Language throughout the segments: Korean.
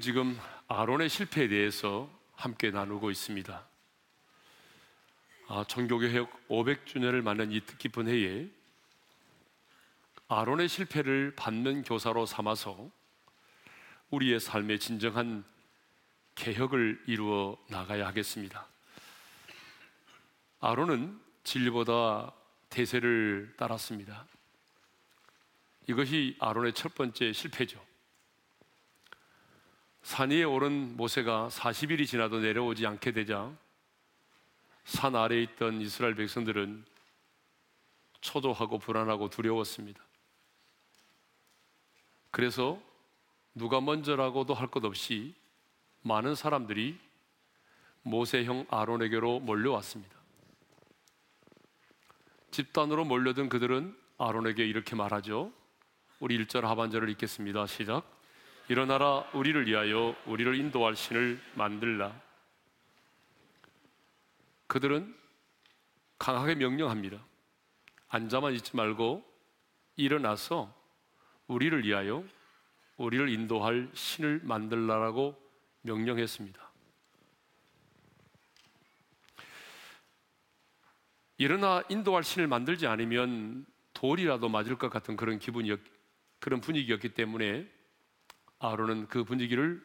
우리는 지금 아론의 실패에 대해서 함께 나누고 있습니다. 아, 종교개 혁 500주년을 맞는 이 뜻깊은 해에 아론의 실패를 받는 교사로 삼아서 우리의 삶의 진정한 개혁을 이루어 나가야 하겠습니다. 아론은 진리보다 대세를 따랐습니다. 이것이 아론의 첫 번째 실패죠. 산 위에 오른 모세가 40일이 지나도 내려오지 않게 되자 산 아래에 있던 이스라엘 백성들은 초조하고 불안하고 두려웠습니다. 그래서 누가 먼저라고도 할 것 없이 많은 사람들이 모세형 아론에게로 몰려왔습니다. 집단으로 몰려든 그들은 아론에게 이렇게 말하죠. 우리 1절 하반절을 읽겠습니다. 시작. 일어나라 우리를 위하여 우리를 인도할 신을 만들라. 그들은 강하게 명령합니다. 앉아만 있지 말고 일어나서 우리를 위하여 우리를 인도할 신을 만들라라고 명령했습니다. 일어나 인도할 신을 만들지 않으면 돌이라도 맞을 것 같은 그런 기분이었, 그런 분위기였기 때문에 아론은 그 분위기를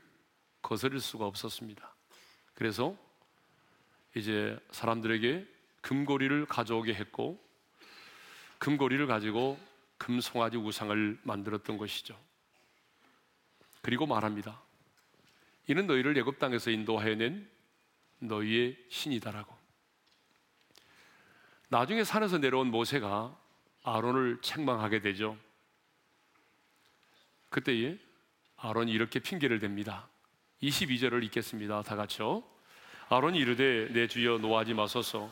거스릴 수가 없었습니다. 그래서 이제 사람들에게 금고리를 가져오게 했고 금고리를 가지고 금송아지 우상을 만들었던 것이죠. 그리고 말합니다. 이는 너희를 애굽 땅에서 인도하여 낸 너희의 신이다라고. 나중에 산에서 내려온 모세가 아론을 책망하게 되죠. 그때에 아론이 이렇게 핑계를 댑니다. 22절을 읽겠습니다. 다 같이요. 아론이 이르되 내 주여 노하지 마소서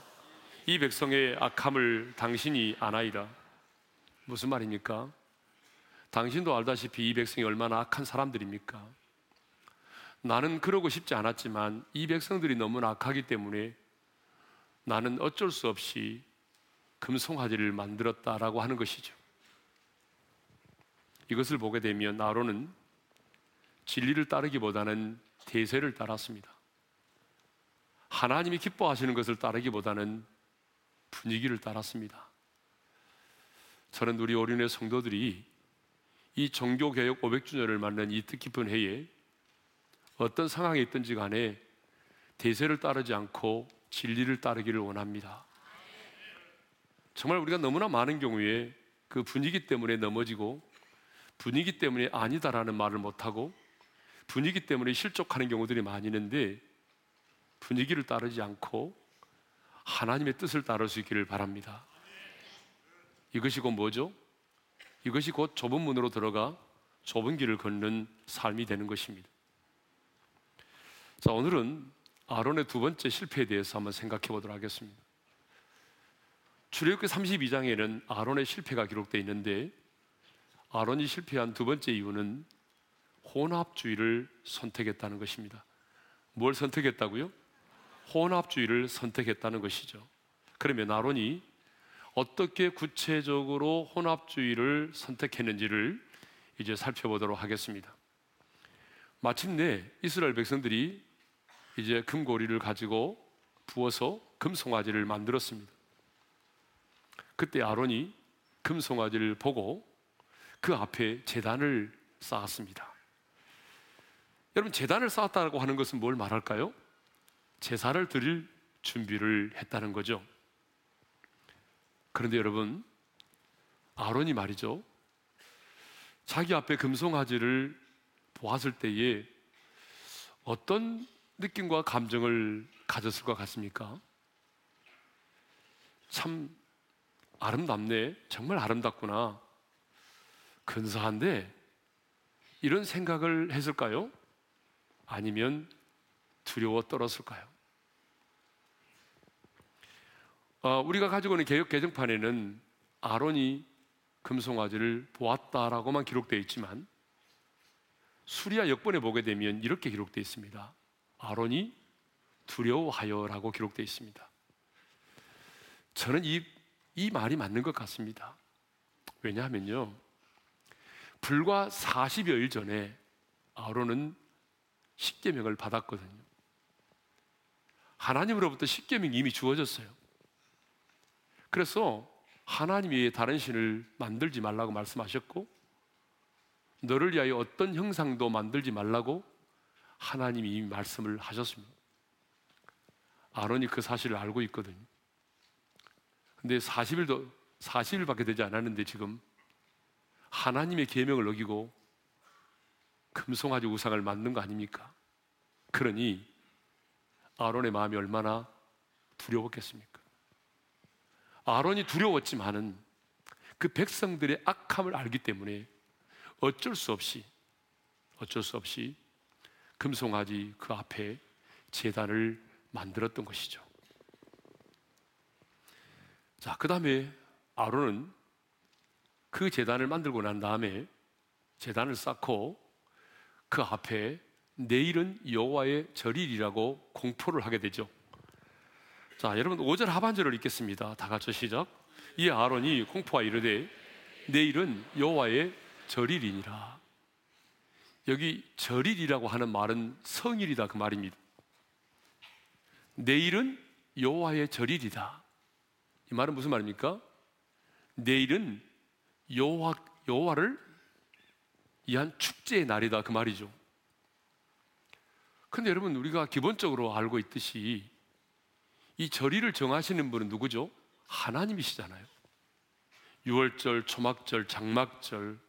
이 백성의 악함을 당신이 아나이다. 무슨 말입니까? 당신도 알다시피 이 백성이 얼마나 악한 사람들입니까? 나는 그러고 싶지 않았지만 이 백성들이 너무나 악하기 때문에 나는 어쩔 수 없이 금송아지를 만들었다라고 하는 것이죠. 이것을 보게 되면 아론은 진리를 따르기보다는 대세를 따랐습니다. 하나님이 기뻐하시는 것을 따르기보다는 분위기를 따랐습니다. 저는 우리 어린의 성도들이 이 종교개혁 500주년을 맞는 이 뜻깊은 해에 어떤 상황에 있든지 간에 대세를 따르지 않고 진리를 따르기를 원합니다. 정말 우리가 너무나 많은 경우에 그 분위기 때문에 넘어지고 분위기 때문에 아니다라는 말을 못하고 분위기 때문에 실족하는 경우들이 많이 있는데 분위기를 따르지 않고 하나님의 뜻을 따를 수 있기를 바랍니다. 이것이 곧 뭐죠? 이것이 곧 좁은 문으로 들어가 좁은 길을 걷는 삶이 되는 것입니다. 자, 오늘은 아론의 두 번째 실패에 대해서 한번 생각해 보도록 하겠습니다. 출애굽기 32장에는 아론의 실패가 기록되어 있는데 아론이 실패한 두 번째 이유는 혼합주의를 선택했다는 것입니다. 뭘 선택했다고요? 혼합주의를 선택했다는 것이죠. 그러면 아론이 어떻게 구체적으로 혼합주의를 선택했는지를 이제 살펴보도록 하겠습니다. 마침내 이스라엘 백성들이 이제 금고리를 가지고 부어서 금송아지를 만들었습니다. 그때 아론이 금송아지를 보고 그 앞에 재단을 쌓았습니다. 여러분 재단을 쌓았다고 하는 것은 뭘 말할까요? 제사를 드릴 준비를 했다는 거죠. 그런데 여러분 아론이 말이죠. 자기 앞에 금송아지를 보았을 때에 어떤 느낌과 감정을 가졌을 것 같습니까? 참 아름답네. 정말 아름답구나. 근사한데 이런 생각을 했을까요? 아니면 두려워 떨었을까요? 어, 우리가 가지고 있는 개혁 개정판에는 아론이 금송아지를 보았다라고만 기록되어 있지만 수리아 역본에 보게 되면 이렇게 기록되어 있습니다. 아론이 두려워하여라고 기록되어 있습니다. 저는 이, 이 말이 맞는 것 같습니다. 왜냐하면요. 불과 40여일 전에 아론은 십계명을 받았거든요. 하나님으로부터 십계명이 이미 주어졌어요. 그래서 하나님이 다른 신을 만들지 말라고 말씀하셨고 너를 위하여 어떤 형상도 만들지 말라고 하나님이 이미 말씀을 하셨습니다. 아론이 그 사실을 알고 있거든요. 근데 40일도 40일밖에 되지 않았는데 지금 하나님의 계명을 어기고 금송아지 우상을 만든 거 아닙니까? 그러니 아론의 마음이 얼마나 두려웠겠습니까? 아론이 두려웠지만은 그 백성들의 악함을 알기 때문에 어쩔 수 없이 어쩔 수 없이 금송아지 그 앞에 제단을 만들었던 것이죠. 자, 그 다음에 아론은 그 재단을 만들고 난 다음에 재단을 쌓고 그 앞에 내일은 여호와의 절일이라고 공포를 하게 되죠. 자, 여러분 5절 하반절을 읽겠습니다. 다 같이 시작. 이 아론이 공포하 이르되 내일은 여호와의 절일이니라. 여기 절일이라고 하는 말은 성일이다 그 말입니다. 내일은 여호와의 절일이다. 이 말은 무슨 말입니까? 내일은 여호와 여호와를 위한 축제의 날이다 그 말이죠. 근데 여러분 우리가 기본적으로 알고 있듯이 이 절일을 정하시는 분은 누구죠? 하나님이시잖아요. 유월절, 초막절, 장막절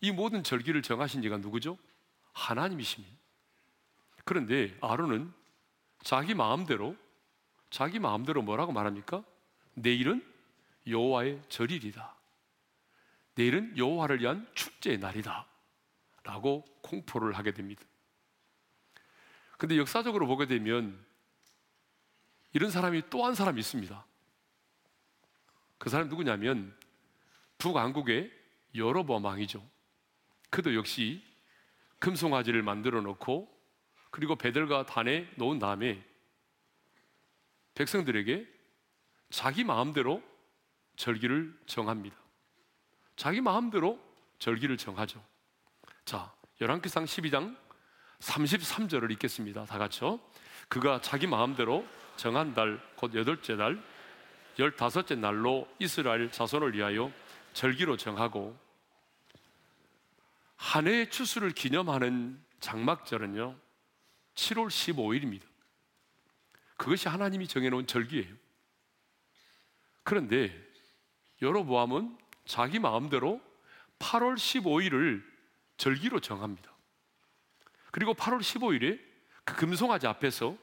이 모든 절기를 정하신 지가 누구죠? 하나님이십니다. 그런데 아론은 자기 마음대로 자기 마음대로 뭐라고 말합니까? 내일은 여호와의 절일이다. 내일은 여호와를 위한 축제의 날이다. 라고 공포를 하게 됩니다. 근데 역사적으로 보게 되면 이런 사람이 또 한 사람이 있습니다. 그 사람 누구냐면 북왕국의 여로보암 왕이죠. 그도 역시 금송아지를 만들어 놓고 그리고 배들과 단에 놓은 다음에 백성들에게 자기 마음대로 절기를 정합니다. 자기 마음대로 절기를 정하죠. 자, 열왕기상 12장 33절을 읽겠습니다. 다 같이요. 그가 자기 마음대로 정한 달, 곧 여덟째 달, 열다섯째 날로 이스라엘 자손을 위하여 절기로 정하고 한 해의 추수를 기념하는 장막절은요, 7월 15일입니다. 그것이 하나님이 정해 놓은 절기예요. 그런데 여로보암은 자기 마음대로 8월 15일을 절기로 정합니다. 그리고 8월 15일에 그 금송아지 앞에서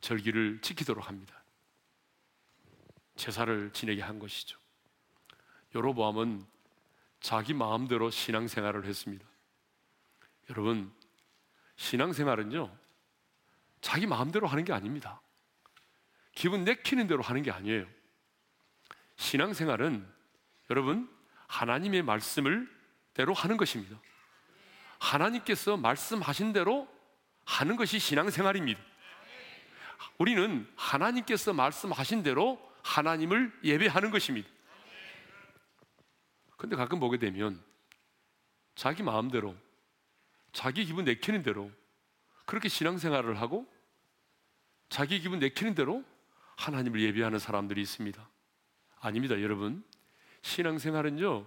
절기를 지키도록 합니다. 제사를 지내게 한 것이죠. 여로보암은 자기 마음대로 신앙생활을 했습니다. 여러분, 신앙생활은요, 자기 마음대로 하는 게 아닙니다. 기분 내키는 대로 하는 게 아니에요. 신앙생활은 여러분 하나님의 말씀을 대로 하는 것입니다. 하나님께서 말씀하신 대로 하는 것이 신앙생활입니다. 우리는 하나님께서 말씀하신 대로 하나님을 예배하는 것입니다. 근데 가끔 보게 되면 자기 마음대로 자기 기분 내키는 대로 그렇게 신앙생활을 하고 자기 기분 내키는 대로 하나님을 예배하는 사람들이 있습니다. 아닙니다, 여러분. 신앙생활은요,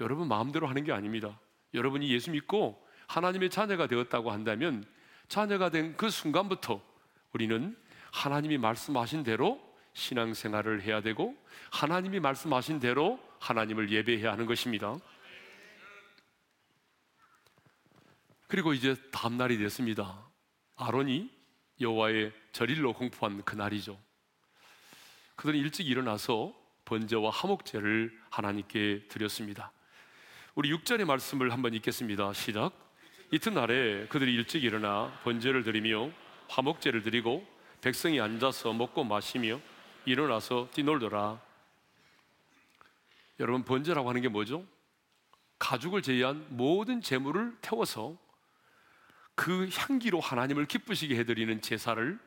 여러분 마음대로 하는 게 아닙니다. 여러분이 예수 믿고 하나님의 자녀가 되었다고 한다면 자녀가 된 그 순간부터 우리는 하나님이 말씀하신 대로 신앙생활을 해야 되고 하나님이 말씀하신 대로 하나님을 예배해야 하는 것입니다. 그리고 이제 다음 날이 됐습니다. 아론이 여호와의 절일로 공포한 그 날이죠. 그들은 일찍 일어나서 번제와 화목제를 하나님께 드렸습니다. 우리 6절의 말씀을 한번 읽겠습니다. 시작. 이튿날에 그들이 일찍 일어나 번제를 드리며 화목제를 드리고 백성이 앉아서 먹고 마시며 일어나서 뛰놀더라. 여러분 번제라고 하는 게 뭐죠? 가죽을 제외한 모든 재물을 태워서 그 향기로 하나님을 기쁘시게 해드리는 제사를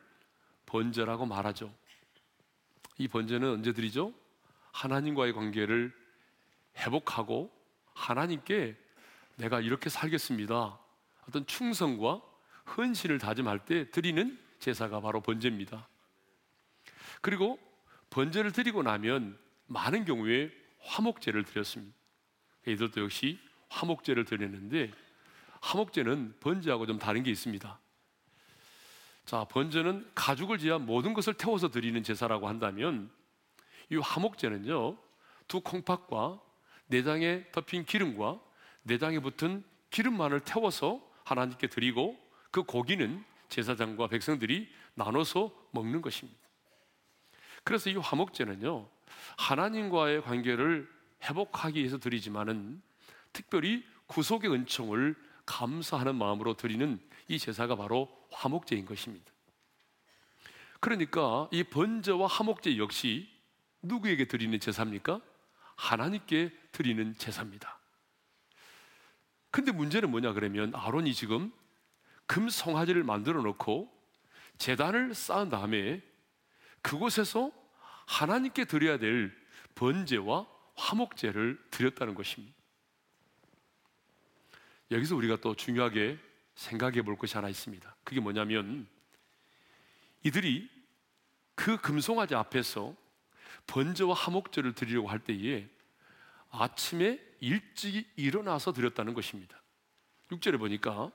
번제라고 말하죠. 이 번제는 언제 드리죠? 하나님과의 관계를 회복하고 하나님께 내가 이렇게 살겠습니다. 어떤 충성과 헌신을 다짐할 때 드리는 제사가 바로 번제입니다. 그리고 번제를 드리고 나면 많은 경우에 화목제를 드렸습니다. 이들도 역시 화목제를 드렸는데 화목제는 번제하고 좀 다른 게 있습니다. 자, 번제는 가죽을 지어 모든 것을 태워서 드리는 제사라고 한다면 이 화목제는요 두 콩팥과 내장에 덮인 기름과 내장에 붙은 기름만을 태워서 하나님께 드리고 그 고기는 제사장과 백성들이 나눠서 먹는 것입니다. 그래서 이 화목제는요 하나님과의 관계를 회복하기 위해서 드리지만은 특별히 구속의 은총을 감사하는 마음으로 드리는 이 제사가 바로 화목제인 것입니다. 그러니까 이 번제와 화목제 역시 누구에게 드리는 제사입니까? 하나님께 드리는 제사입니다. 근데 문제는 뭐냐 그러면 아론이 지금 금 송아지를 만들어 놓고 재단을 쌓은 다음에 그곳에서 하나님께 드려야 될 번제와 화목제를 드렸다는 것입니다. 여기서 우리가 또 중요하게 생각해 볼 것이 하나 있습니다. 그게 뭐냐면 이들이 그 금송아지 앞에서 번제와 화목제를 드리려고 할 때에 아침에 일찍이 일어나서 드렸다는 것입니다. 6절에 보니까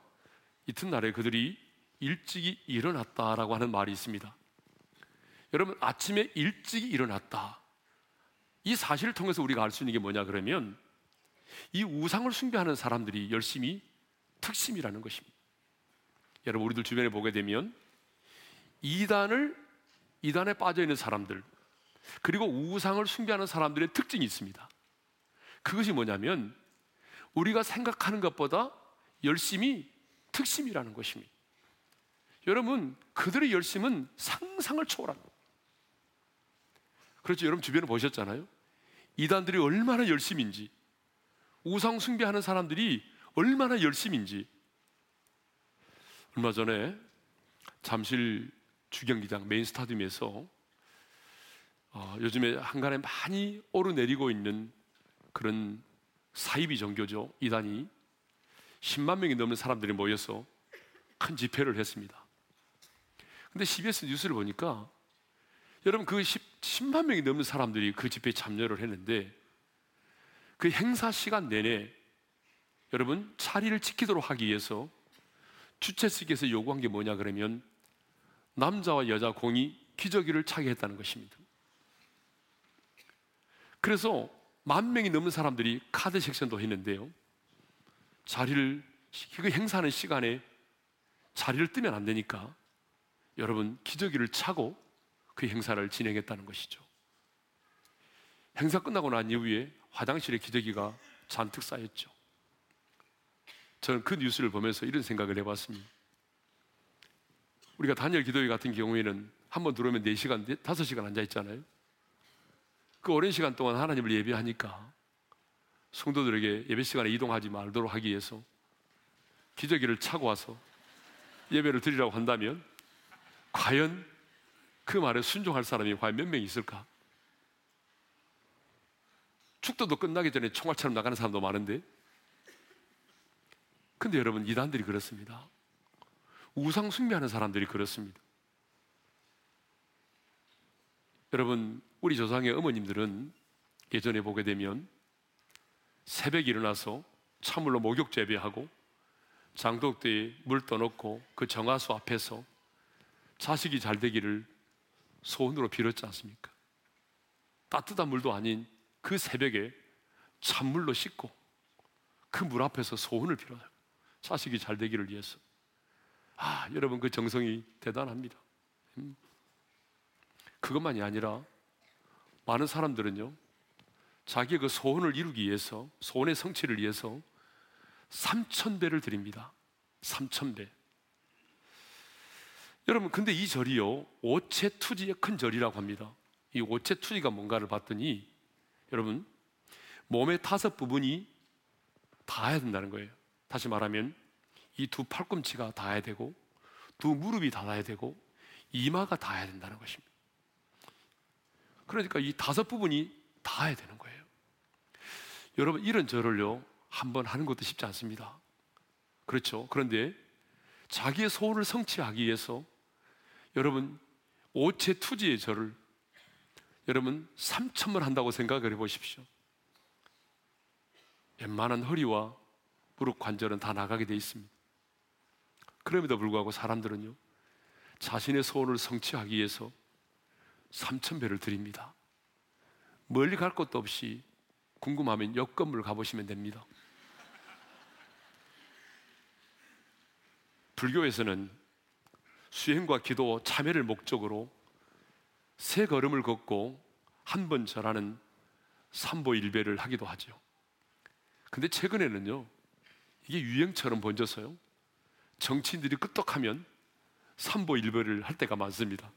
이튿날에 그들이 일찍이 일어났다라고 하는 말이 있습니다. 여러분, 아침에 일찍이 일어났다. 이 사실을 통해서 우리가 알 수 있는 게 뭐냐 그러면 이 우상을 숭배하는 사람들이 열심히 특심이라는 것입니다. 여러분, 우리들 주변에 보게 되면 이단을, 이단에 빠져 있는 사람들, 그리고 우상을 숭배하는 사람들의 특징이 있습니다. 그것이 뭐냐면 우리가 생각하는 것보다 열심히 특심이라는 것입니다. 여러분, 그들의 열심은 상상을 초월합니다. 그렇죠. 여러분 주변에 보셨잖아요. 이단들이 얼마나 열심인지, 우상 숭배하는 사람들이 얼마나 열심인지. 얼마 전에 잠실 주경기장 메인 스타디움에서 어, 요즘에 한간에 많이 오르내리고 있는 그런 사이비 종교죠. 이단이 10만 명이 넘는 사람들이 모여서 큰 집회를 했습니다. 근데 CBS 뉴스를 보니까 여러분 그 10, 만 명이 넘는 사람들이 그 집회에 참여를 했는데 그 행사 시간 내내 여러분 자리를 지키도록 하기 위해서 주최 측에서 요구한 게 뭐냐 그러면 남자와 여자 공이 기저귀를 차게 했다는 것입니다. 그래서 만 명이 넘는 사람들이 카드 섹션도 했는데요. 자리를 그 행사하는 시간에 자리를 뜨면 안 되니까 여러분 기저귀를 차고 그 행사를 진행했다는 것이죠. 행사 끝나고 난 이후에 화장실에 기저귀가 잔뜩 쌓였죠. 저는 그 뉴스를 보면서 이런 생각을 해봤습니다. 우리가 단열 기도회 같은 경우에는 한 번 들어오면 4시간, 5시간 앉아 있잖아요. 그 오랜 시간 동안 하나님을 예배하니까 성도들에게 예배 시간에 이동하지 말도록 하기 위해서 기저귀를 차고 와서 예배를 드리라고 한다면 과연 그 말에 순종할 사람이 과연 몇 명 있을까? 축도도 끝나기 전에 총알처럼 나가는 사람도 많은데 근데 여러분 이단들이 그렇습니다. 우상 숭배하는 사람들이 그렇습니다. 여러분 우리 조상의 어머님들은 예전에 보게 되면 새벽에 일어나서 찬물로 목욕 재배하고 장독대에 물 떠놓고 그 정화수 앞에서 자식이 잘 되기를 소원으로 빌었지 않습니까? 따뜻한 물도 아닌 그 새벽에 찬물로 씻고 그 물 앞에서 소원을 빌어요. 자식이 잘 되기를 위해서. 아, 여러분 그 정성이 대단합니다. 음. 그것만이 아니라 많은 사람들은요, 자기의 그 소원을 이루기 위해서, 소원의 성취를 위해서 3천 배를 드립니다. 3천 배. 여러분, 근데 이 절이요, 오체 투지의 큰 절이라고 합니다. 이 오체 투지가 뭔가를 봤더니, 여러분, 몸의 다섯 부분이 닿아야 된다는 거예요. 다시 말하면, 이 두 팔꿈치가 닿아야 되고, 두 무릎이 닿아야 되고, 이마가 닿아야 된다는 것입니다. 그러니까 이 다섯 부분이 닿아야 되는 거예요. 여러분, 이런 절을요, 한번 하는 것도 쉽지 않습니다. 그렇죠. 그런데 자기의 소원을 성취하기 위해서 여러분 오체 투지의 절을 여러분 3천번 한다고 생각을 해 보십시오. 웬만한 허리와 무릎 관절은 다 나가게 돼 있습니다. 그럼에도 불구하고 사람들은요 자신의 소원을 성취하기 위해서 3천 배를 드립니다. 멀리 갈 것도 없이 궁금하면 옆 건물 가보시면 됩니다. 불교에서는 수행과 기도, 참회를 목적으로 세 걸음을 걷고 한 번 절하는 삼보일배를 하기도 하죠. 근데 최근에는요, 이게 유행처럼 번져서요, 정치인들이 끄떡하면 삼보일배를 할 때가 많습니다.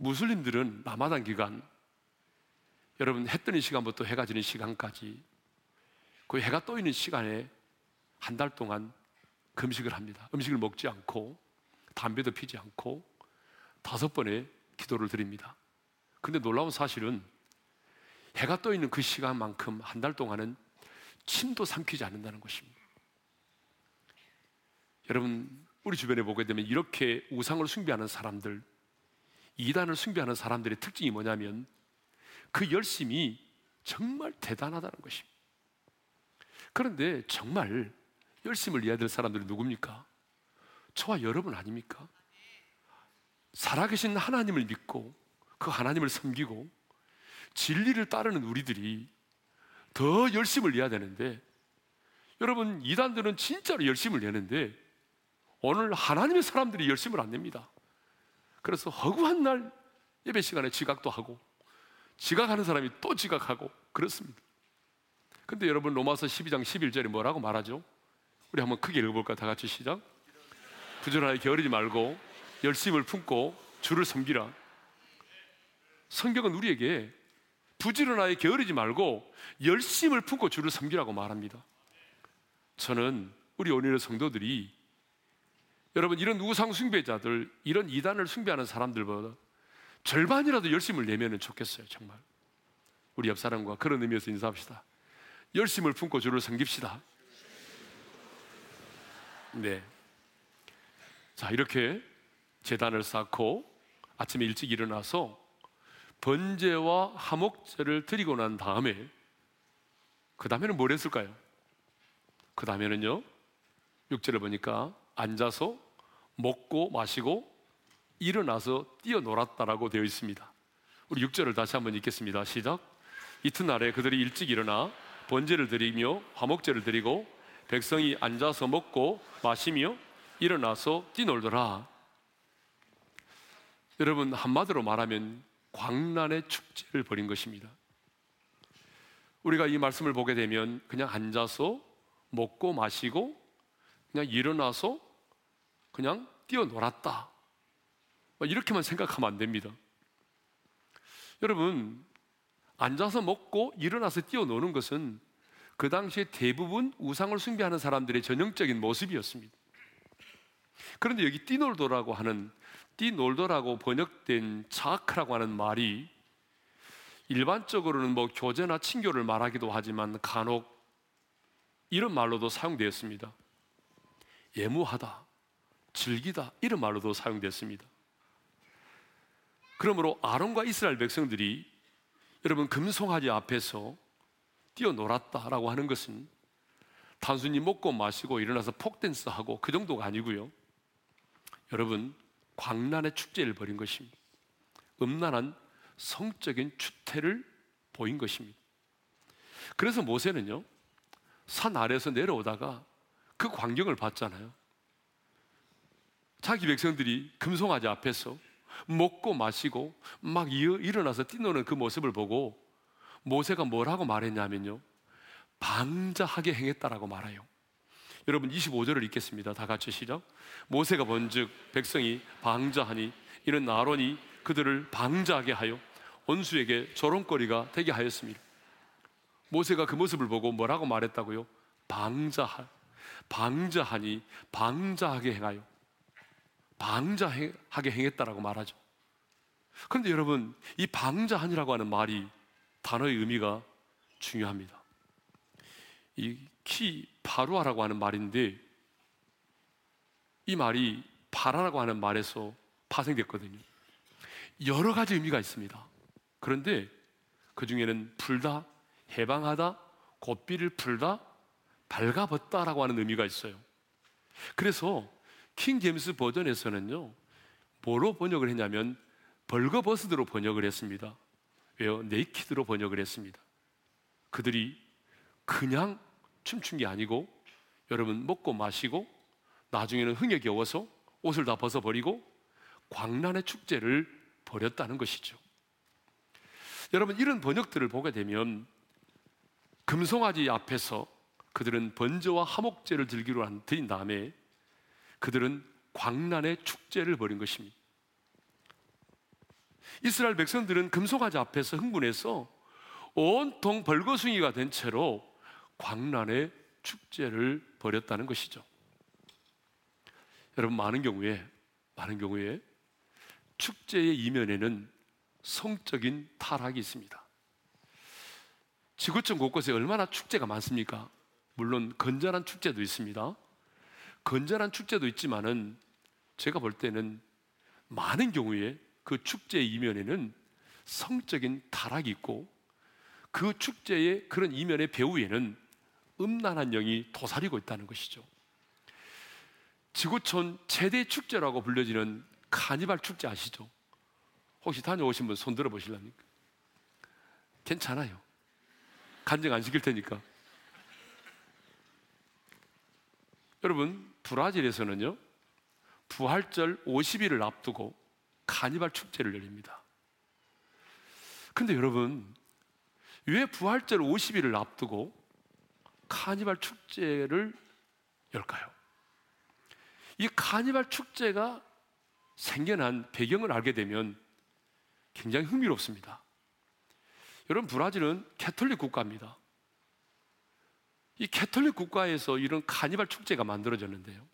무슬림들은 라마단 기간, 여러분 해 뜨는 시간부터 해가 지는 시간까지 그 해가 떠 있는 시간에 한 달 동안 금식을 합니다. 음식을 먹지 않고 담배도 피지 않고 다섯 번의 기도를 드립니다. 근데 놀라운 사실은 해가 떠 있는 그 시간만큼 한 달 동안은 침도 삼키지 않는다는 것입니다. 여러분, 우리 주변에 보게 되면 이렇게 우상을 숭배하는 사람들, 이단을 숭배하는 사람들의 특징이 뭐냐면 그 열심이 정말 대단하다는 것입니다. 그런데 정말 열심을 내야 될 사람들이 누굽니까? 저와 여러분 아닙니까? 살아계신 하나님을 믿고 그 하나님을 섬기고 진리를 따르는 우리들이 더 열심을 내야 되는데 여러분 이단들은 진짜로 열심을 내는데 오늘 하나님의 사람들이 열심을 안 냅니다. 그래서 허구한 날 예배 시간에 지각도 하고 지각하는 사람이 또 지각하고 그렇습니다. 근데 여러분 로마서 12장 11절에 뭐라고 말하죠? 우리 한번 크게 읽어볼까 다 같이 시작. 부지런하게 게으르지 말고 열심을 품고 주를 섬기라. 성경은 우리에게 부지런하게 게으르지 말고 열심을 품고 주를 섬기라고 말합니다. 저는 우리 온유의 성도들이 여러분 이런 우상 숭배자들 이런 이단을 숭배하는 사람들보다 절반이라도 열심을 내면 좋겠어요 정말 우리 옆 사람과 그런 의미에서 인사합시다 열심을 품고 주를 섬깁시다 네. 자, 이렇게 재단을 쌓고 아침에 일찍 일어나서 번제와 화목제를 드리고 난 다음에 그 다음에는 뭘 했을까요? 그 다음에는요 6절을 보니까 앉아서 먹고 마시고 일어나서 뛰어놀았다라고 되어 있습니다 우리 6절을 다시 한번 읽겠습니다 시작 이튿날에 그들이 일찍 일어나 번제를 드리며 화목제를 드리고 백성이 앉아서 먹고 마시며 일어나서 뛰놀더라. 여러분 한마디로 말하면 광란의 축제를 벌인 것입니다. 우리가 이 말씀을 보게 되면 그냥 앉아서 먹고 마시고 그냥 일어나서 그냥 뛰어놀았다. 뭐 이렇게만 생각하면 안 됩니다. 여러분, 앉아서 먹고 일어나서 뛰어노는 것은 그 당시에 대부분 우상을 숭배하는 사람들의 전형적인 모습이었습니다. 그런데 여기 띠놀도라고 하는 띠놀도라고 번역된 차크라고 하는 말이 일반적으로는 뭐 교제나 친교를 말하기도 하지만 간혹 이런 말로도 사용되었습니다. 예무하다, 즐기다 이런 말로도 사용됐습니다. 그러므로 아론과 이스라엘 백성들이 여러분 금송아지 앞에서 뛰어놀았다라고 하는 것은 단순히 먹고 마시고 일어나서 폭댄스하고 그 정도가 아니고요. 여러분, 광란의 축제를 벌인 것입니다. 음란한 성적인 추태를 보인 것입니다. 그래서 모세는요, 산 아래에서 내려오다가 그 광경을 봤잖아요. 자기 백성들이 금송아지 앞에서 먹고 마시고 막 일어나서 뛰노는 그 모습을 보고 모세가 뭐라고 말했냐면요. 방자하게 행했다라고 말해요. 여러분 25절을 읽겠습니다. 다 같이 시작. 모세가 본즉 백성이 방자하니 이는 아론이 그들을 방자하게 하여 원수에게 조롱거리가 되게 하였습니다. 모세가 그 모습을 보고 뭐라고 말했다고요? 방자하 방자하니 방자하게 행하여 방자하게 행했다라고 말하죠. 그런데 여러분 이 방자하니라고 하는 말이 단어의 의미가 중요합니다. 이키 파루아라고 하는 말인데 이 말이 파라라고 하는 말에서 파생됐거든요. 여러 가지 의미가 있습니다. 그런데 그 중에는 풀다, 해방하다, 고삐를 풀다, 발가벗다라고 하는 의미가 있어요. 그래서 킹 제임스 버전에서는요, 뭐로 번역을 했냐면 벌거벗으드로 번역을 했습니다. 왜요? 네이키드로 번역을 했습니다. 그들이 그냥 춤춘 게 아니고 여러분 먹고 마시고 나중에는 흥에 겨워서 옷을 다 벗어버리고 광란의 축제를 벌였다는 것이죠. 여러분 이런 번역들을 보게 되면 금송아지 앞에서 그들은 번제와 화목제를 들기로 한 드린 다음에 그들은 광란의 축제를 벌인 것입니다. 이스라엘 백성들은 금송아지 앞에서 흥분해서 온통 벌거숭이가 된 채로 광란의 축제를 벌였다는 것이죠. 여러분 많은 경우에 많은 경우에 축제의 이면에는 성적인 타락이 있습니다. 지구촌 곳곳에 얼마나 축제가 많습니까? 물론 건전한 축제도 있습니다. 건전한 축제도 있지만은 제가 볼 때는 많은 경우에 그 축제의 이면에는 성적인 타락이 있고 그 축제의 그런 이면의 배후에는 음란한 영이 도사리고 있다는 것이죠. 지구촌 최대 축제라고 불려지는 카니발 축제 아시죠? 혹시 다녀오신 분 손 들어 보실랍니까? 괜찮아요. 간증 안 시킬 테니까. 여러분, 브라질에서는요, 부활절 50일을 앞두고 카니발 축제를 열립니다. 근데 여러분, 왜 부활절 50일을 앞두고 카니발 축제를 열까요? 이 카니발 축제가 생겨난 배경을 알게 되면 굉장히 흥미롭습니다. 여러분, 브라질은 가톨릭 국가입니다. 이 가톨릭 국가에서 이런 카니발 축제가 만들어졌는데요.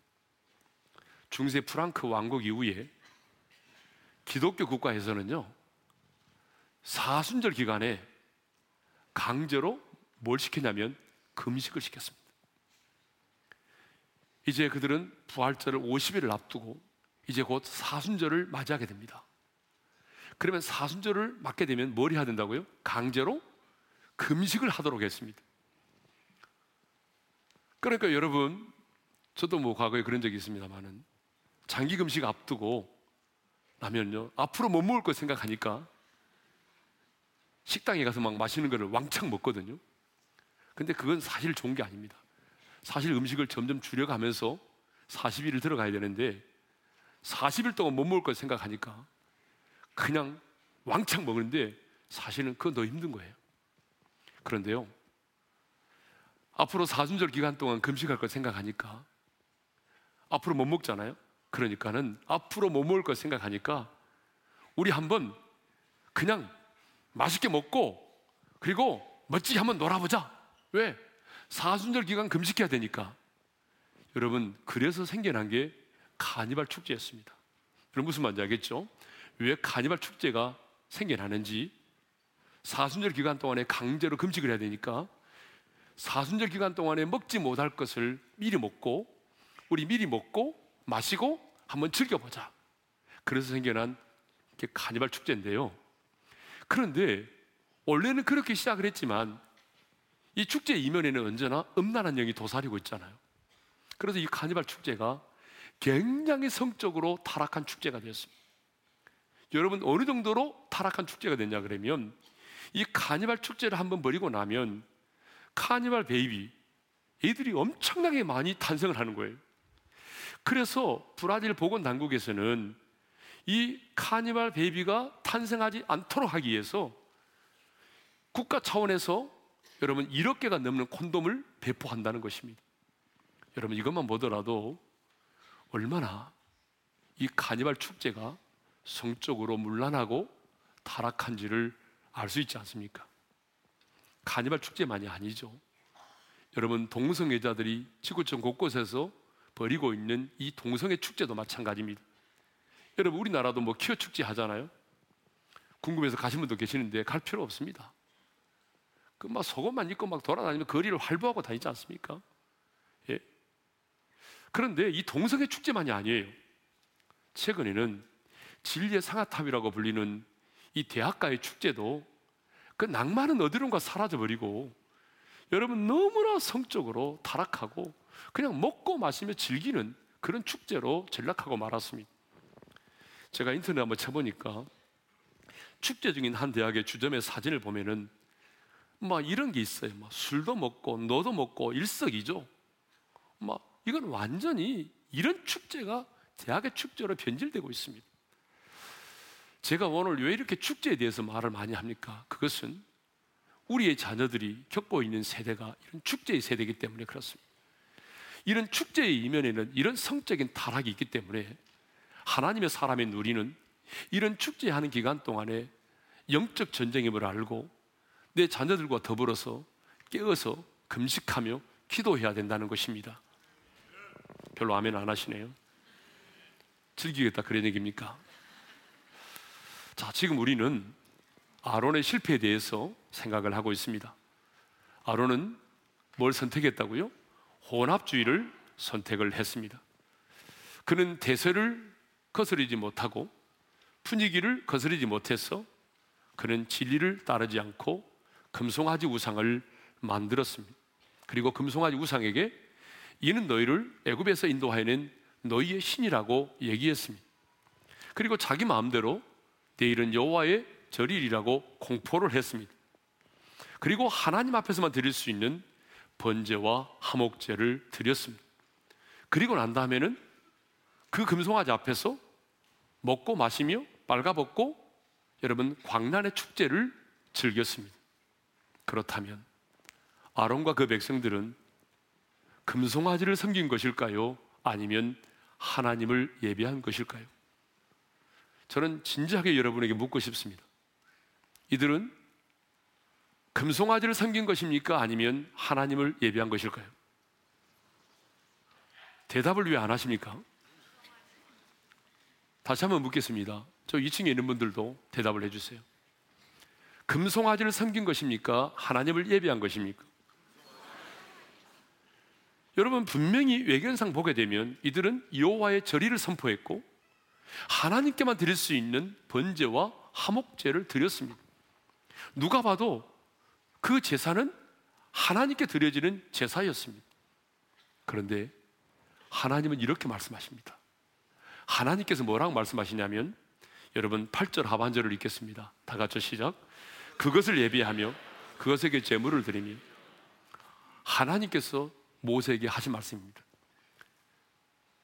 중세 프랑크 왕국 이후에 기독교 국가에서는요, 사순절 기간에 강제로 뭘 시키냐면 금식을 시켰습니다. 이제 그들은 부활절을 50일을 앞두고 이제 곧 사순절을 맞이하게 됩니다. 그러면 사순절을 맞게 되면 뭘 해야 된다고요? 강제로 금식을 하도록 했습니다. 그러니까 여러분, 저도 뭐 과거에 그런 적이 있습니다만은 장기 금식 앞두고 나면요 앞으로 못 먹을 거 생각하니까 식당에 가서 막 맛있는 거를 왕창 먹거든요. 근데 그건 사실 좋은 게 아닙니다. 사실 음식을 점점 줄여가면서 40일을 들어가야 되는데 40일 동안 못 먹을 걸 생각하니까 그냥 왕창 먹는데 사실은 그건 더 힘든 거예요. 그런데요. 앞으로 사순절 기간 동안 금식할 걸 생각하니까 앞으로 못 먹잖아요. 그러니까는 앞으로 못 먹을 걸 생각하니까 우리 한번 그냥 맛있게 먹고 그리고 멋지게 한번 놀아보자. 왜? 사순절 기간 금식해야 되니까. 여러분, 그래서 생겨난 게 카니발 축제였습니다. 여러분 무슨 말인지 알겠죠? 왜 카니발 축제가 생겨나는지 사순절 기간 동안에 강제로 금식을 해야 되니까 사순절 기간 동안에 먹지 못할 것을 미리 먹고 우리 미리 먹고 마시고 한번 즐겨보자. 그래서 생겨난 게 카니발 축제인데요. 그런데 원래는 그렇게 시작을 했지만 이 축제 이면에는 언제나 음란한 영이 도사리고 있잖아요. 그래서 이 카니발 축제가 굉장히 성적으로 타락한 축제가 되었습니다. 여러분 어느 정도로 타락한 축제가 됐냐 그러면 이 카니발 축제를 한번 벌이고 나면 카니발 베이비 애들이 엄청나게 많이 탄생을 하는 거예요. 그래서 브라질 보건 당국에서는 이 카니발 베이비가 탄생하지 않도록 하기 위해서 국가 차원에서 여러분 1억 개가 넘는 콘돔을 배포한다는 것입니다. 여러분 이것만 보더라도 얼마나 이 카니발 축제가 성적으로 문란하고 타락한지를 알 수 있지 않습니까? 카니발 축제만이 아니죠. 여러분 동성애자들이 지구촌 곳곳에서 벌이고 있는 이 동성애 축제도 마찬가지입니다. 여러분 우리나라도 뭐 퀴어 축제 하잖아요. 궁금해서 가신 분도 계시는데 갈 필요 없습니다. 그 막 속옷만 입고 막 돌아다니면 거리를 활보하고 다니지 않습니까? 예. 그런데 이 동성애 축제만이 아니에요. 최근에는 진리의 상아탑이라고 불리는 이 대학가의 축제도 그 낭만은 어디론가 사라져버리고 여러분 너무나 성적으로 타락하고 그냥 먹고 마시며 즐기는 그런 축제로 전락하고 말았습니다. 제가 인터넷 한번 쳐보니까 축제 중인 한 대학의 주점의 사진을 보면은 막 이런 게 있어요. 막 술도 먹고 너도 먹고 일석이조. 막 이건 완전히 이런 축제가 대학의 축제로 변질되고 있습니다. 제가 오늘 왜 이렇게 축제에 대해서 말을 많이 합니까? 그것은 우리의 자녀들이 겪고 있는 세대가 이런 축제의 세대이기 때문에 그렇습니다. 이런 축제의 이면에는 이런 성적인 타락이 있기 때문에 하나님의 사람의 누리는 이런 축제하는 기간 동안에 영적 전쟁임을 알고 내 자녀들과 더불어서 깨어서 금식하며 기도해야 된다는 것입니다. 별로 아멘 안 하시네요. 즐기겠다 그런 얘기입니까? 자, 지금 우리는 아론의 실패에 대해서 생각을 하고 있습니다. 아론은 뭘 선택했다고요? 혼합주의를 선택을 했습니다. 그는 대세를 거스르지 못하고 분위기를 거스르지 못해서 그는 진리를 따르지 않고 금송아지 우상을 만들었습니다. 그리고 금송아지 우상에게 이는 너희를 애굽에서 인도하여낸 너희의 신이라고 얘기했습니다. 그리고 자기 마음대로 내일은 여호와의 절일이라고 공포를 했습니다. 그리고 하나님 앞에서만 드릴 수 있는 번제와 화목제를 드렸습니다. 그리고 난 다음에는 그 금송아지 앞에서 먹고 마시며 빨가벗고 여러분 광란의 축제를 즐겼습니다. 그렇다면 아론과 그 백성들은 금송아지를 섬긴 것일까요? 아니면 하나님을 예배한 것일까요? 저는 진지하게 여러분에게 묻고 싶습니다. 이들은 금송아지를 섬긴 것입니까? 아니면 하나님을 예배한 것일까요? 대답을 왜 안 하십니까? 다시 한번 묻겠습니다. 저 2층에 있는 분들도 대답을 해주세요. 금송아지를 섬긴 것입니까? 하나님을 예배한 것입니까? 여러분 분명히 외견상 보게 되면 이들은 여호와의 절의를 선포했고 하나님께만 드릴 수 있는 번제와 화목제를 드렸습니다. 누가 봐도 그 제사는 하나님께 드려지는 제사였습니다. 그런데 하나님은 이렇게 말씀하십니다. 하나님께서 뭐라고 말씀하시냐면 여러분 8절 하반절을 읽겠습니다. 다 같이 시작. 그것을 예비하며 그것에게 제물을 드리며 하나님께서 모세에게 하신 말씀입니다.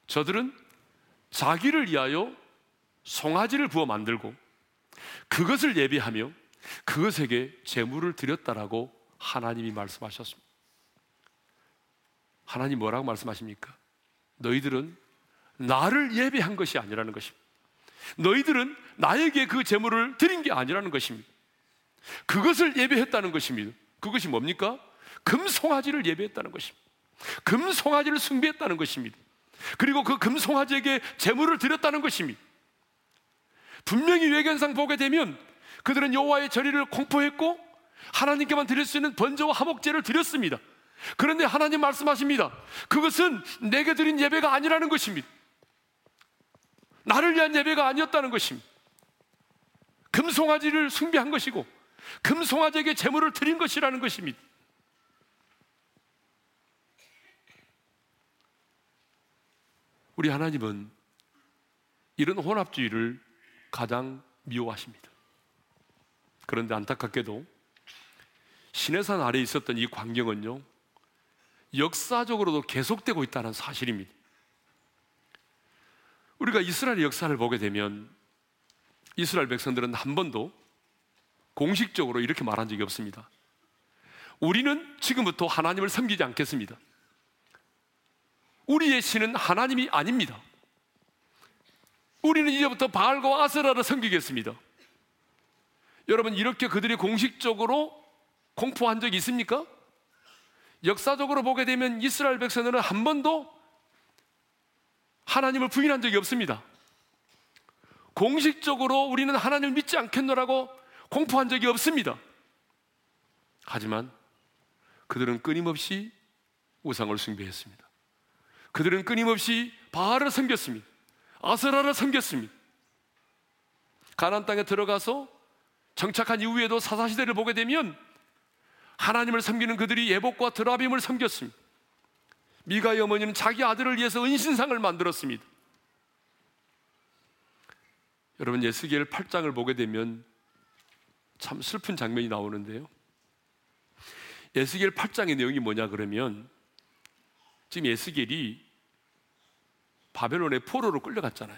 저들은 자기를 위하여 송아지를 부어 만들고 그것을 예비하며 그것에게 제물을 드렸다라고 하나님이 말씀하셨습니다. 하나님 뭐라고 말씀하십니까? 너희들은 나를 예배한 것이 아니라는 것입니다. 너희들은 나에게 그 제물을 드린 게 아니라는 것입니다. 그것을 예배했다는 것입니다. 그것이 뭡니까? 금송아지를 예배했다는 것입니다. 금송아지를 숭배했다는 것입니다. 그리고 그 금송아지에게 제물을 드렸다는 것입니다. 분명히 외견상 보게 되면 그들은 여호와의 절의를 공포했고 하나님께만 드릴 수 있는 번제와 화목제를 드렸습니다. 그런데 하나님 말씀하십니다. 그것은 내게 드린 예배가 아니라는 것입니다. 나를 위한 예배가 아니었다는 것입니다. 금송아지를 숭배한 것이고 금송아지에게 제물을 드린 것이라는 것입니다. 우리 하나님은 이런 혼합주의를 가장 미워하십니다. 그런데 안타깝게도 시내산 아래에 있었던 이 광경은요, 역사적으로도 계속되고 있다는 사실입니다. 우리가 이스라엘의 역사를 보게 되면 이스라엘 백성들은 한 번도 공식적으로 이렇게 말한 적이 없습니다. 우리는 지금부터 하나님을 섬기지 않겠습니다. 우리의 신은 하나님이 아닙니다. 우리는 이제부터 바알과 아세라를 섬기겠습니다. 여러분 이렇게 그들이 공식적으로 공포한 적이 있습니까? 역사적으로 보게 되면 이스라엘 백성들은 한 번도 하나님을 부인한 적이 없습니다. 공식적으로 우리는 하나님을 믿지 않겠노라고 공포한 적이 없습니다. 하지만 그들은 끊임없이 우상을 숭배했습니다. 그들은 끊임없이 바알을 섬겼습니다. 아스라를 섬겼습니다. 가나안 땅에 들어가서 정착한 이후에도 사사 시대를 보게 되면 하나님을 섬기는 그들이 예복과 드라빔을 섬겼습니다. 미가의 어머니는 자기 아들을 위해서 은신상을 만들었습니다. 여러분 예스겔 8장을 보게 되면 참 슬픈 장면이 나오는데요. 에스겔 8장의 내용이 뭐냐 그러면 지금 에스겔이 바벨론의 포로로 끌려갔잖아요.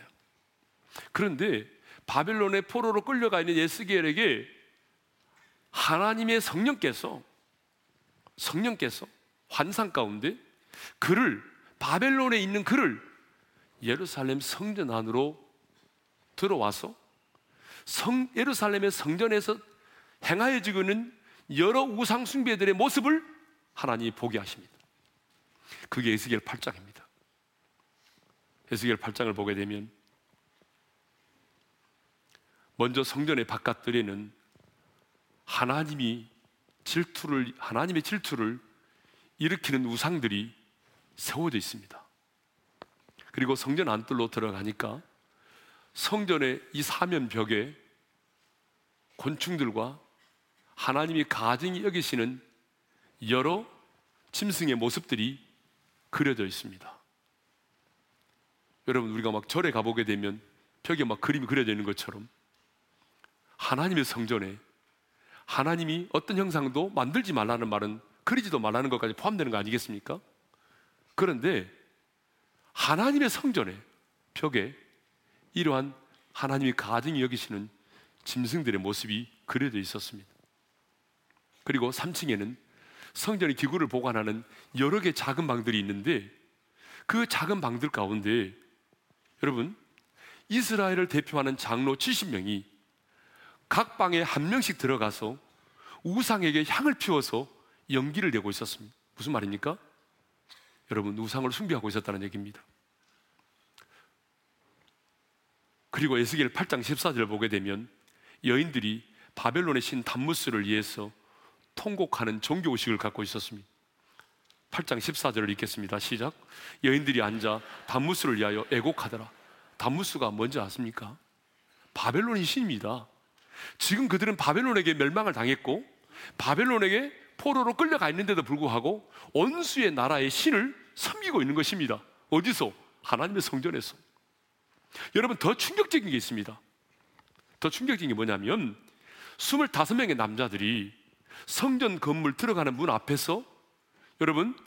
그런데 바벨론의 포로로 끌려가 있는 에스겔에게 하나님의 성령께서 성령께서 환상 가운데 그를 바벨론에 있는 그를 예루살렘 성전 안으로 들어와서 성 예루살렘의 성전에서 행하여지고 있는 여러 우상 숭배들의 모습을 하나님이 보게 하십니다. 그게 에스겔 8장입니다. 에스겔 8장을 보게 되면 먼저 성전의 바깥들에는 하나님이 질투를 하나님의 질투를 일으키는 우상들이 세워져 있습니다. 그리고 성전 안뜰로 들어가니까 성전의 이 사면 벽에 곤충들과 하나님이 가증히 여기시는 여러 짐승의 모습들이 그려져 있습니다. 여러분 우리가 막 절에 가보게 되면 벽에 막 그림이 그려져 있는 것처럼 하나님의 성전에 하나님이 어떤 형상도 만들지 말라는 말은 그리지도 말라는 것까지 포함되는 거 아니겠습니까? 그런데 하나님의 성전에 벽에 이러한 하나님이 가증히 여기시는 짐승들의 모습이 그려져 있었습니다. 그리고 3층에는 성전의 기구를 보관하는 여러 개 작은 방들이 있는데 그 작은 방들 가운데 여러분 이스라엘을 대표하는 장로 70명이 각 방에 한 명씩 들어가서 우상에게 향을 피워서 연기를 내고 있었습니다. 무슨 말입니까? 여러분 우상을 숭배하고 있었다는 얘기입니다. 그리고 에스겔 8장 14절을 보게 되면 여인들이 바벨론의 신 담무스를 위해서 통곡하는 종교 의식을 갖고 있었습니다. 8장 14절을 읽겠습니다. 시작. 여인들이 앉아 담무스를 위하여 애곡하더라. 담무스가 뭔지 아십니까? 바벨론의 신입니다. 지금 그들은 바벨론에게 멸망을 당했고 바벨론에게 포로로 끌려가 있는데도 불구하고 원수의 나라의 신을 섬기고 있는 것입니다. 어디서? 하나님의 성전에서. 여러분 더 충격적인 게 있습니다. 더 충격적인 게 뭐냐면 25명의 남자들이 성전 건물 들어가는 문 앞에서 여러분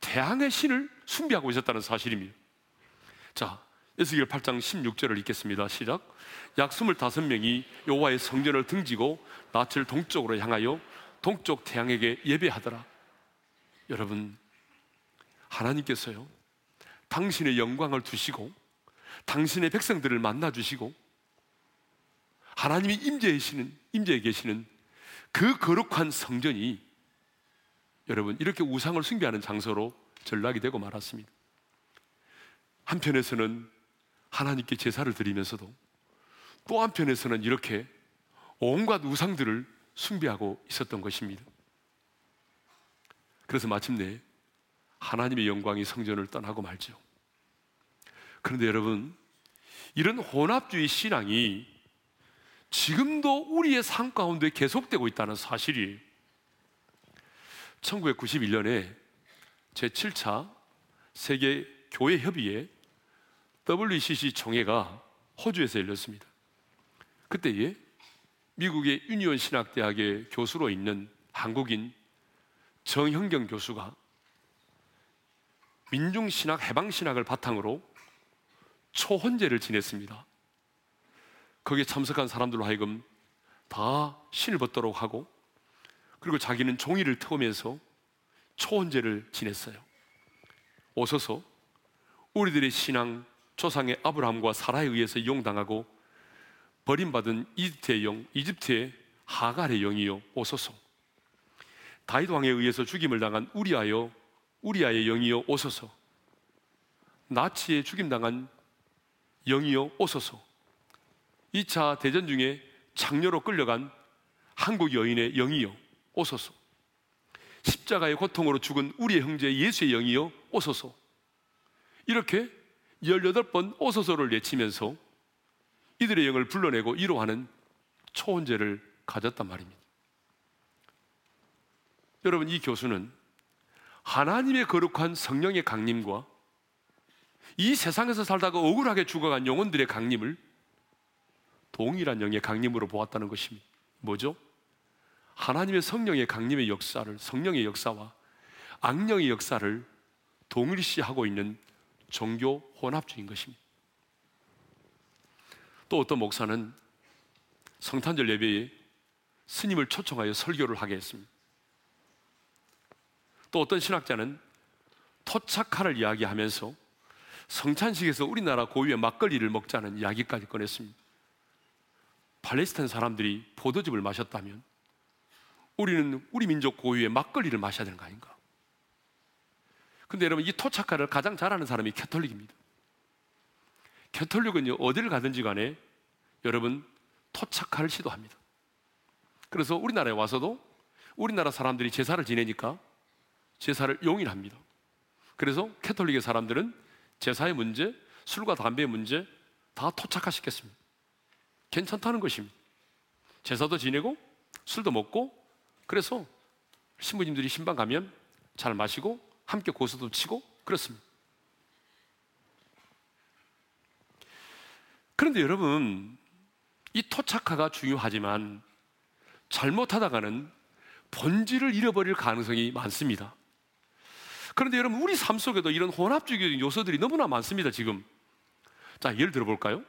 태양의 신을 숭배하고 있었다는 사실입니다. 자, 에스겔 8장 16절을 읽겠습니다. 시작. 약 25명이 여호와의 성전을 등지고 낯을 동쪽으로 향하여 동쪽 태양에게 예배하더라. 여러분 하나님께서요. 당신의 영광을 두시고 당신의 백성들을 만나 주시고 하나님이 임재에 계시는 임재에 계시는 그 거룩한 성전이 여러분 이렇게 우상을 숭배하는 장소로 전락이 되고 말았습니다. 한편에서는 하나님께 제사를 드리면서도 또 한편에서는 이렇게 온갖 우상들을 숭배하고 있었던 것입니다. 그래서 마침내 하나님의 영광이 성전을 떠나고 말죠. 그런데 여러분, 이런 혼합주의 신앙이 지금도 우리의 삶 가운데 계속되고 있다는 사실이 1991년에 제7차 세계 교회 협의회 WCC 총회가 호주에서 열렸습니다. 그때에 미국의 유니온 신학대학의 교수로 있는 한국인 정형경 교수가 민중신학, 해방신학을 바탕으로 초혼제를 지냈습니다. 거기에 참석한 사람들로 하여금 다 신을 벗도록 하고 그리고 자기는 종이를 태우면서 초혼제를 지냈어요. 오소서 우리들의 신앙 조상의 아브라함과 사라에 의해서 이용당하고 버림받은 이집트의 영, 이집트의 하갈의 영이요 오소서. 다윗 왕에 의해서 죽임을 당한 우리아여 우리아의 영이요 오소서. 나치에 죽임 당한 영이요 오소서. 2차 대전 중에 장녀로 끌려간 한국 여인의 영이요 오소서. 십자가의 고통으로 죽은 우리의 형제 예수의 영이요 오소서. 이렇게 18번 오소서를 외치면서 이들의 영을 불러내고 이루하는 초혼제를 가졌단 말입니다. 여러분, 이 교수는 하나님의 거룩한 성령의 강림과 이 세상에서 살다가 억울하게 죽어간 영혼들의 강림을 동일한 영의 강림으로 보았다는 것입니다. 뭐죠? 하나님의 성령의 강림의 역사를, 성령의 역사와 악령의 역사를 동일시하고 있는 종교 혼합주의인 것입니다. 또 어떤 목사는 성탄절 예배에 스님을 초청하여 설교를 하게 했습니다. 또 어떤 신학자는 토착화를 이야기하면서 성찬식에서 우리나라 고유의 막걸리를 먹자는 이야기까지 꺼냈습니다. 팔레스타인 사람들이 포도즙을 마셨다면 우리는 우리 민족 고유의 막걸리를 마셔야 되는 거 아닌가? 근데 여러분 이 토착화를 가장 잘하는 사람이 캐톨릭입니다. 캐톨릭은요 어디를 가든지 간에 여러분 토착화를 시도합니다. 그래서 우리나라에 와서도 우리나라 사람들이 제사를 지내니까 제사를 용인합니다. 그래서 캐톨릭의 사람들은 제사의 문제, 술과 담배의 문제 다 토착화시켰습니다. 괜찮다는 것입니다. 제사도 지내고 술도 먹고 그래서 신부님들이 신방 가면 잘 마시고 함께 고수도 치고 그렇습니다. 그런데 여러분 이 토착화가 중요하지만 잘못하다가는 본질을 잃어버릴 가능성이 많습니다. 그런데 여러분, 우리 삶 속에도 이런 혼합주의적인 요소들이 너무나 많습니다, 지금. 자, 예를 들어볼까요?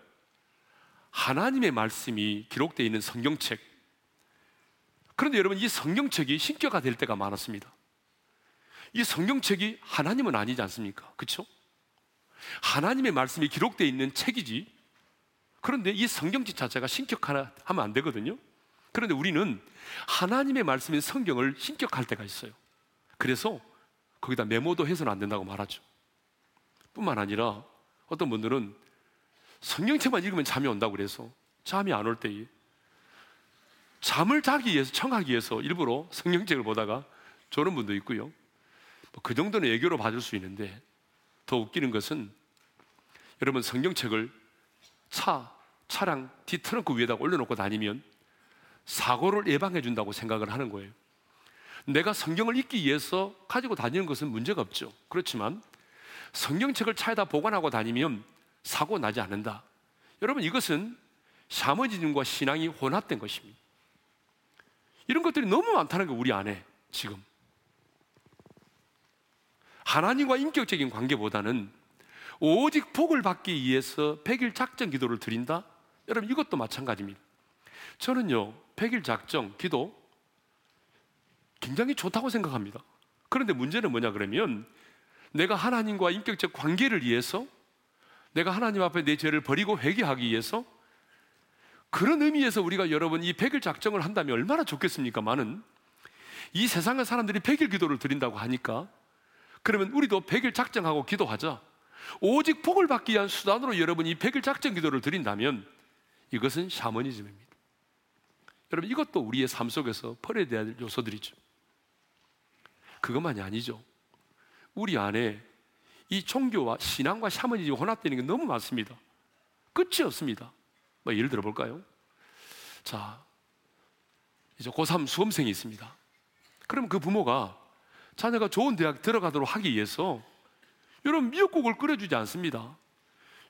하나님의 말씀이 기록되어 있는 성경책. 그런데 여러분, 이 성경책이 신격화 될 때가 많았습니다. 이 성경책이 하나님은 아니지 않습니까? 그렇죠? 하나님의 말씀이 기록되어 있는 책이지. 그런데 이 성경책 자체가 신격하면 안 되거든요. 그런데 우리는 하나님의 말씀인 성경을 신격할 때가 있어요. 그래서 거기다 메모도 해서는 안 된다고 말하죠. 뿐만 아니라 어떤 분들은 성경책만 읽으면 잠이 온다고 그래서 잠이 안 올 때에 잠을 자기 위해서 청하기 위해서 일부러 성경책을 보다가 조는 분도 있고요. 뭐그 정도는 애교로 봐줄 수 있는데 더 웃기는 것은 여러분 성경책을 차, 차량 뒤 트렁크 위에다 올려놓고 다니면 사고를 예방해 준다고 생각을 하는 거예요. 내가 성경을 읽기 위해서 가지고 다니는 것은 문제가 없죠. 그렇지만 성경책을 차에다 보관하고 다니면 사고 나지 않는다. 여러분 이것은 샤머니즘과 신앙이 혼합된 것입니다. 이런 것들이 너무 많다는 거 우리 안에 지금 하나님과 인격적인 관계보다는 오직 복을 받기 위해서 백일 작전 기도를 드린다. 여러분 이것도 마찬가지입니다. 저는요 백일 작정 기도 굉장히 좋다고 생각합니다. 그런데 문제는 뭐냐 그러면 내가 하나님과 인격적 관계를 위해서 내가 하나님 앞에 내 죄를 버리고 회개하기 위해서 그런 의미에서 우리가 여러분 이 백일 작정을 한다면 얼마나 좋겠습니까? 많은 이 세상의 사람들이 백일 기도를 드린다고 하니까 그러면 우리도 백일 작정하고 기도하자. 오직 복을 받기 위한 수단으로 여러분 이 백일 작정 기도를 드린다면 이것은 샤머니즘입니다. 여러분 이것도 우리의 삶 속에서 버려야 될 요소들이죠. 그것만이 아니죠. 우리 안에 이 종교와 신앙과 샤머니즘 혼합되는 게 너무 많습니다. 끝이 없습니다. 뭐 예를 들어 볼까요? 자, 이제 고3 수험생이 있습니다. 그럼 그 부모가 자녀가 좋은 대학 들어가도록 하기 위해서 여러분 미역국을 끓여주지 않습니다.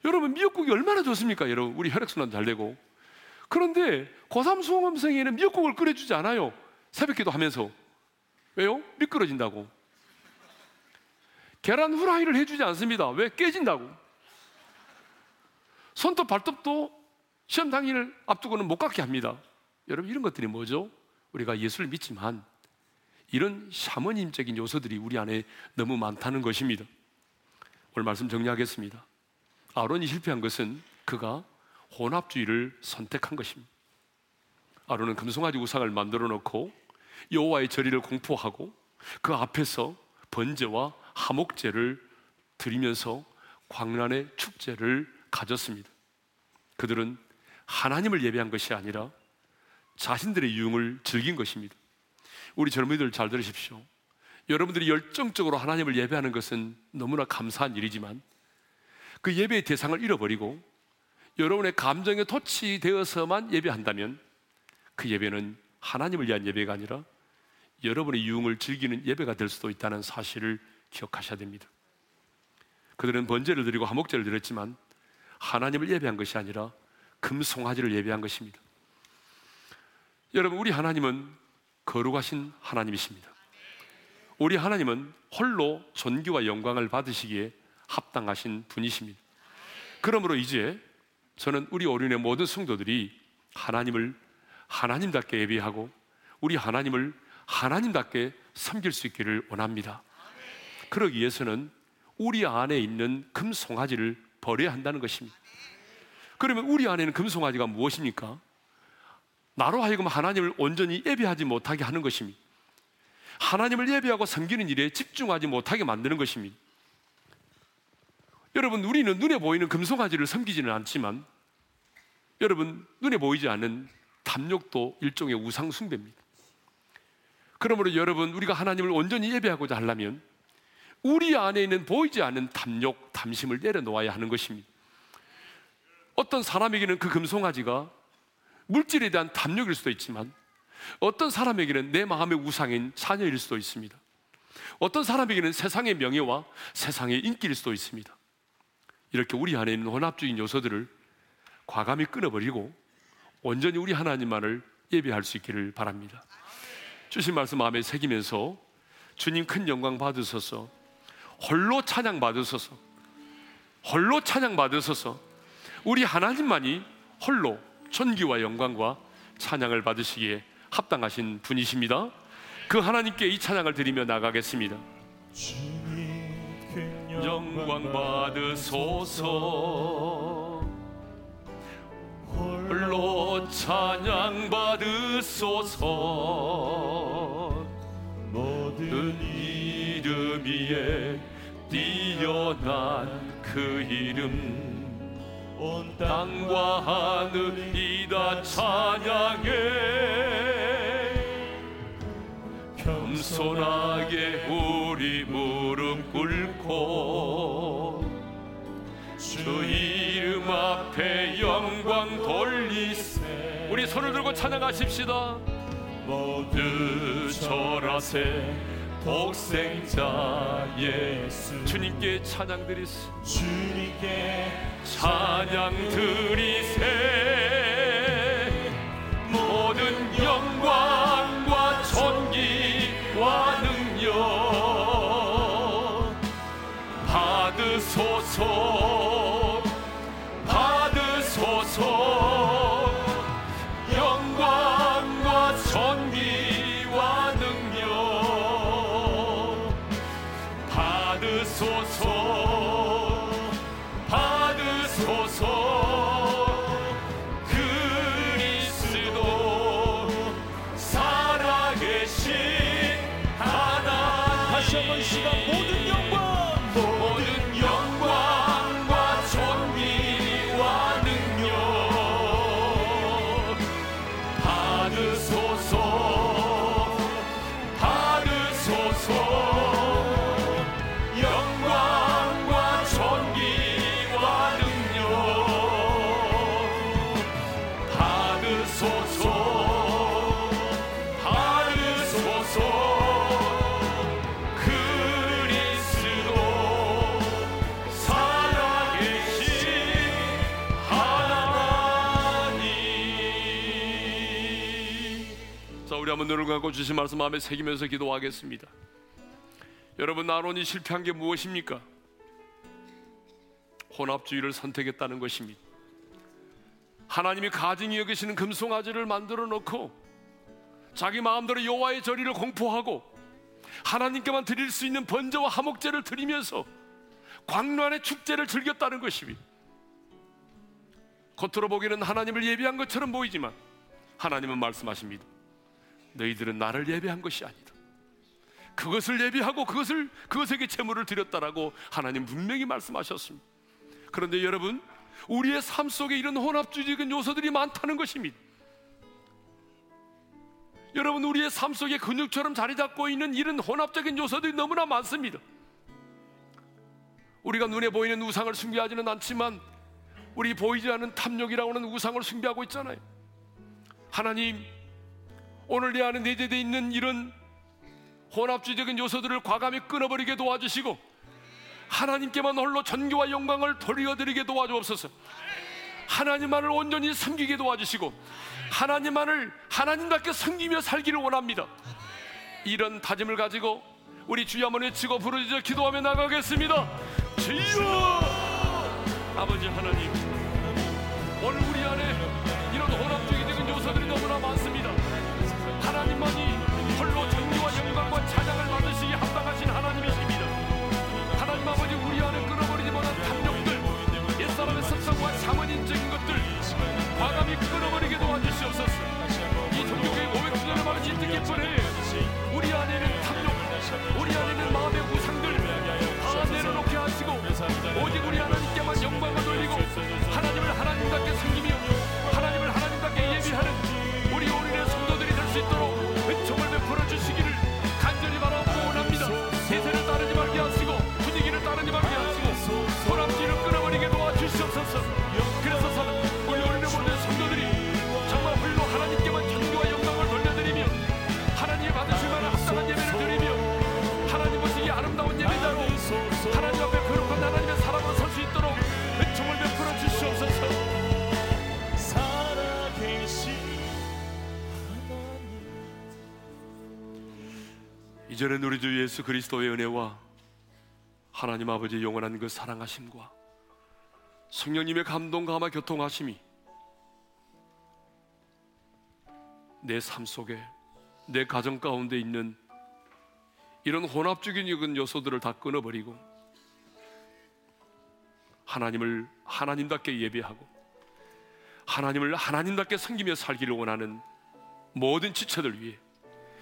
여러분 미역국이 얼마나 좋습니까? 여러분 우리 혈액순환 잘 되고 그런데 고3 수험생에는 미역국을 끓여주지 않아요. 새벽기도 하면서 왜요? 미끄러진다고. 계란 후라이를 해주지 않습니다. 왜? 깨진다고. 손톱 발톱도 시험 당일을 앞두고는 못 갖게 합니다. 여러분 이런 것들이 뭐죠? 우리가 예수를 믿지만 이런 샤머님적인 요소들이 우리 안에 너무 많다는 것입니다. 오늘 말씀 정리하겠습니다. 아론이 실패한 것은 그가 혼합주의를 선택한 것입니다. 아론은 금송아지 우상을 만들어 놓고 여호와의 절의를 공포하고 그 앞에서 번제와 하목제를 드리면서 광란의 축제를 가졌습니다. 그들은 하나님을 예배한 것이 아니라 자신들의 유흥을 즐긴 것입니다. 우리 젊은이들 잘 들으십시오. 여러분들이 열정적으로 하나님을 예배하는 것은 너무나 감사한 일이지만 그 예배의 대상을 잃어버리고 여러분의 감정에 토치되어서만 예배한다면 그 예배는 하나님을 위한 예배가 아니라 여러분의 유흥을 즐기는 예배가 될 수도 있다는 사실을 기억하셔야 됩니다. 그들은 번제를 드리고 화목제를 드렸지만 하나님을 예배한 것이 아니라 금송아지를 예배한 것입니다. 여러분, 우리 하나님은 거룩하신 하나님이십니다. 우리 하나님은 홀로 존귀와 영광을 받으시기에 합당하신 분이십니다. 그러므로 이제 저는 우리 오륜의 모든 성도들이 하나님을 하나님답게 예배하고 우리 하나님을 하나님답게 섬길 수 있기를 원합니다. 그러기 위해서는 우리 안에 있는 금송아지를 버려야 한다는 것입니다. 그러면 우리 안에는 금송아지가 무엇입니까? 나로 하여금 하나님을 온전히 예배하지 못하게 하는 것입니다. 하나님을 예배하고 섬기는 일에 집중하지 못하게 만드는 것입니다. 여러분, 우리는 눈에 보이는 금송아지를 섬기지는 않지만 여러분, 눈에 보이지 않는 탐욕도 일종의 우상숭배입니다. 그러므로 여러분, 우리가 하나님을 온전히 예배하고자 하려면 우리 안에 있는 보이지 않는 탐욕, 탐심을 내려놓아야 하는 것입니다. 어떤 사람에게는 그 금송아지가 물질에 대한 탐욕일 수도 있지만 어떤 사람에게는 내 마음의 우상인 자녀일 수도 있습니다. 어떤 사람에게는 세상의 명예와 세상의 인기일 수도 있습니다. 이렇게 우리 안에 있는 혼합주의 요소들을 과감히 끊어버리고 온전히 우리 하나님만을 예배할 수 있기를 바랍니다. 주신 말씀 마음에 새기면서 주님 큰 영광 받으소서 홀로 찬양 받으소서 홀로 찬양 받으소서 우리 하나님만이 홀로 존귀와 영광과 찬양을 받으시기에 합당하신 분이십니다. 그 하나님께 이 찬양을 드리며 나가겠습니다. 영광 받으소서 홀로 찬양 받으소서 모든 이름 위에 뛰어난 그 이름. 온 땅과 하늘이 다 찬양해. 겸손하게 우리 무릎 꿇고 주 이름 앞에 영광 돌리세. 우리 손을 들고 찬양하십시다. 모두 절하세 독생자 예수. 주님께 찬양 드리세 주님께 찬양 드리세. 모든 영광과 존귀와 능력 받으소서 한번 눈을 감고 주신 말씀 마음에 새기면서 기도하겠습니다 여러분 아론이 실패한 게 무엇입니까? 혼합주의를 선택했다는 것입니다 하나님이 가증히 여기시는 금송아지를 만들어 놓고 자기 마음대로 여호와의 절의를 공포하고 하나님께만 드릴 수 있는 번제와 화목제를 드리면서 광란의 축제를 즐겼다는 것입니다. 겉으로 보기에는 하나님을 예배한 것처럼 보이지만 하나님은 말씀하십니다. 너희들은 나를 예배한 것이 아니다. 그것을 예배하고 그것을 그것에게 제물을 드렸다라고 하나님 분명히 말씀하셨습니다. 그런데 여러분, 우리의 삶 속에 이런 혼합주의적인 요소들이 많다는 것입니다. 여러분, 우리의 삶 속에 근육처럼 자리 잡고 있는 이런 혼합적인 요소들이 너무나 많습니다. 우리가 눈에 보이는 우상을 숭배하지는 않지만 우리 보이지 않는 탐욕이라고 하는 우상을 숭배하고 있잖아요. 하나님, 오늘 내 안에 내재되어 있는 이런 혼합주의적인 요소들을 과감히 끊어버리게 도와주시고 하나님께만 홀로 전교와 영광을 돌려드리게 도와주옵소서. 하나님만을 온전히 섬기게 도와주시고 하나님만을 하나님답게 섬기며 살기를 원합니다. 이런 다짐을 가지고 우리 주여 한번 외치고 부르짖어 기도하며 나가겠습니다. 주여 아버지 하나님 오늘 우리 안에 이런 혼합주의적인 요소들이 너무나 많습니다. 하 이제는 우리 주 예수 그리스도의 은혜와 하나님 아버지의 영원한 그 사랑하심과 성령님의 감동 감화 교통하심이 내 삶 속에 내 가정 가운데 있는 이런 혼합적인 이런 요소들을 다 끊어버리고 하나님을 하나님답게 예배하고 하나님을 하나님답게 섬기며 살기를 원하는 모든 지체들 위해